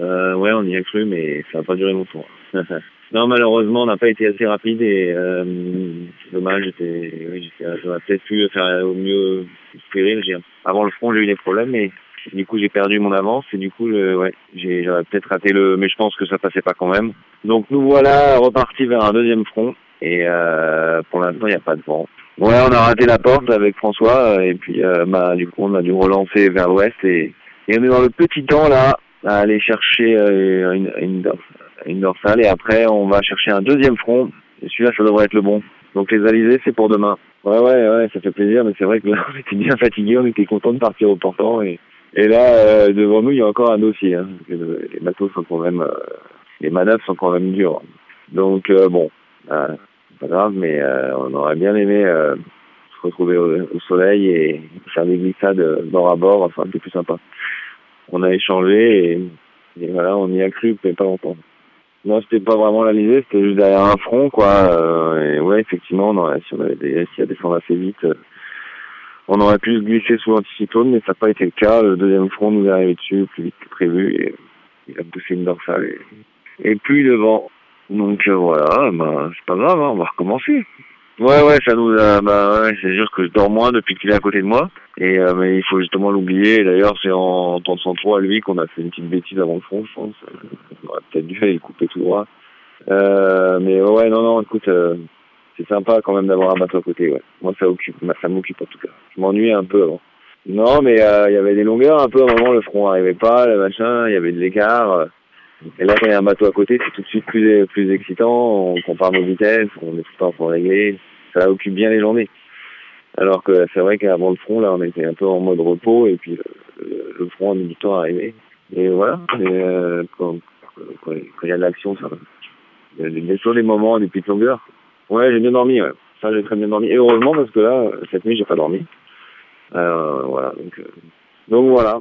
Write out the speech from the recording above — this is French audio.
Euh, ouais, on y a cru, mais ça n'a pas duré longtemps. non, malheureusement, on n'a pas été assez rapide et euh, c'est dommage. J'étais, oui, j'aurais peut-être pu faire au mieux péril. Avant le front, j'ai eu des problèmes, mais du coup, j'ai perdu mon avance et du coup, ouais, peut-être raté le, mais je pense que ça passait pas quand même. Donc nous voilà repartis vers un deuxième front et euh, pour l'instant, il n'y a pas de vent. Ouais, on a raté la porte avec François et puis euh, bah, du coup, on a dû relancer vers l'ouest et, et on est dans le petit temps là à aller chercher euh, une, une, une dorsale et après on va chercher un deuxième front. Et celui-là, ça devrait être le bon. Donc les alizés, c'est pour demain. Ouais, ouais, ouais, ça fait plaisir, mais c'est vrai que là, on était bien fatigués, on était content de partir au portant et, et là, euh, devant nous, il y a encore un dossier. Hein, les bateaux sont quand même, euh, les manœuvres sont quand même dures. Donc euh, bon, euh, pas grave, mais on aurait bien aimé se retrouver au, soleil et faire des glissades bord à bord. Enfin, c'était plus sympa on a échangé et, voilà, on y a cru, mais pas longtemps. Non, c'était pas vraiment l'Alizé, c'était juste derrière un front, quoi. Euh, et ouais, effectivement, on si on avait des, si à descendre assez vite, euh, on aurait pu se glisser sous l'anticyclone, mais ça n'a pas été le cas. Le deuxième front nous est arrivé dessus plus vite que prévu et il a poussé une dorsale et, et puis devant. Donc euh, voilà, bah, c'est pas grave, hein, on va recommencer. Ouais, ouais, ça nous a, bah ouais, c'est sûr que je dors moins depuis qu'il est à côté de moi. Et, euh, mais il faut justement l'oublier. D'ailleurs, c'est en son à lui qu'on a fait une petite bêtise avant le front, je pense. On aurait peut-être dû aller couper tout droit. Euh, mais ouais, non, non, écoute, euh, c'est sympa quand même d'avoir un bateau à côté, ouais. Moi, ça occupe, ça m'occupe en tout cas. Je m'ennuyais un peu avant. Non, mais euh, il y avait des longueurs un peu, à un moment, le front arrivait pas, le machin, il y avait de l'écart. Et là, quand il y a un bateau à côté, c'est tout de suite plus, plus excitant. On compare nos vitesses, on est tout le temps pour régler ça occupe bien les journées. Alors que c'est vrai qu'avant le front, là, on était un peu en mode repos et puis le, le front a mis du temps. Et voilà, euh, quand, il y a de l'action, ça il y a sûr des moments, des petites longueurs. Ouais, j'ai bien dormi, ouais. Ça, j'ai très bien dormi. Et heureusement, parce que là, cette nuit, j'ai pas dormi. Euh, voilà, donc, euh, donc voilà.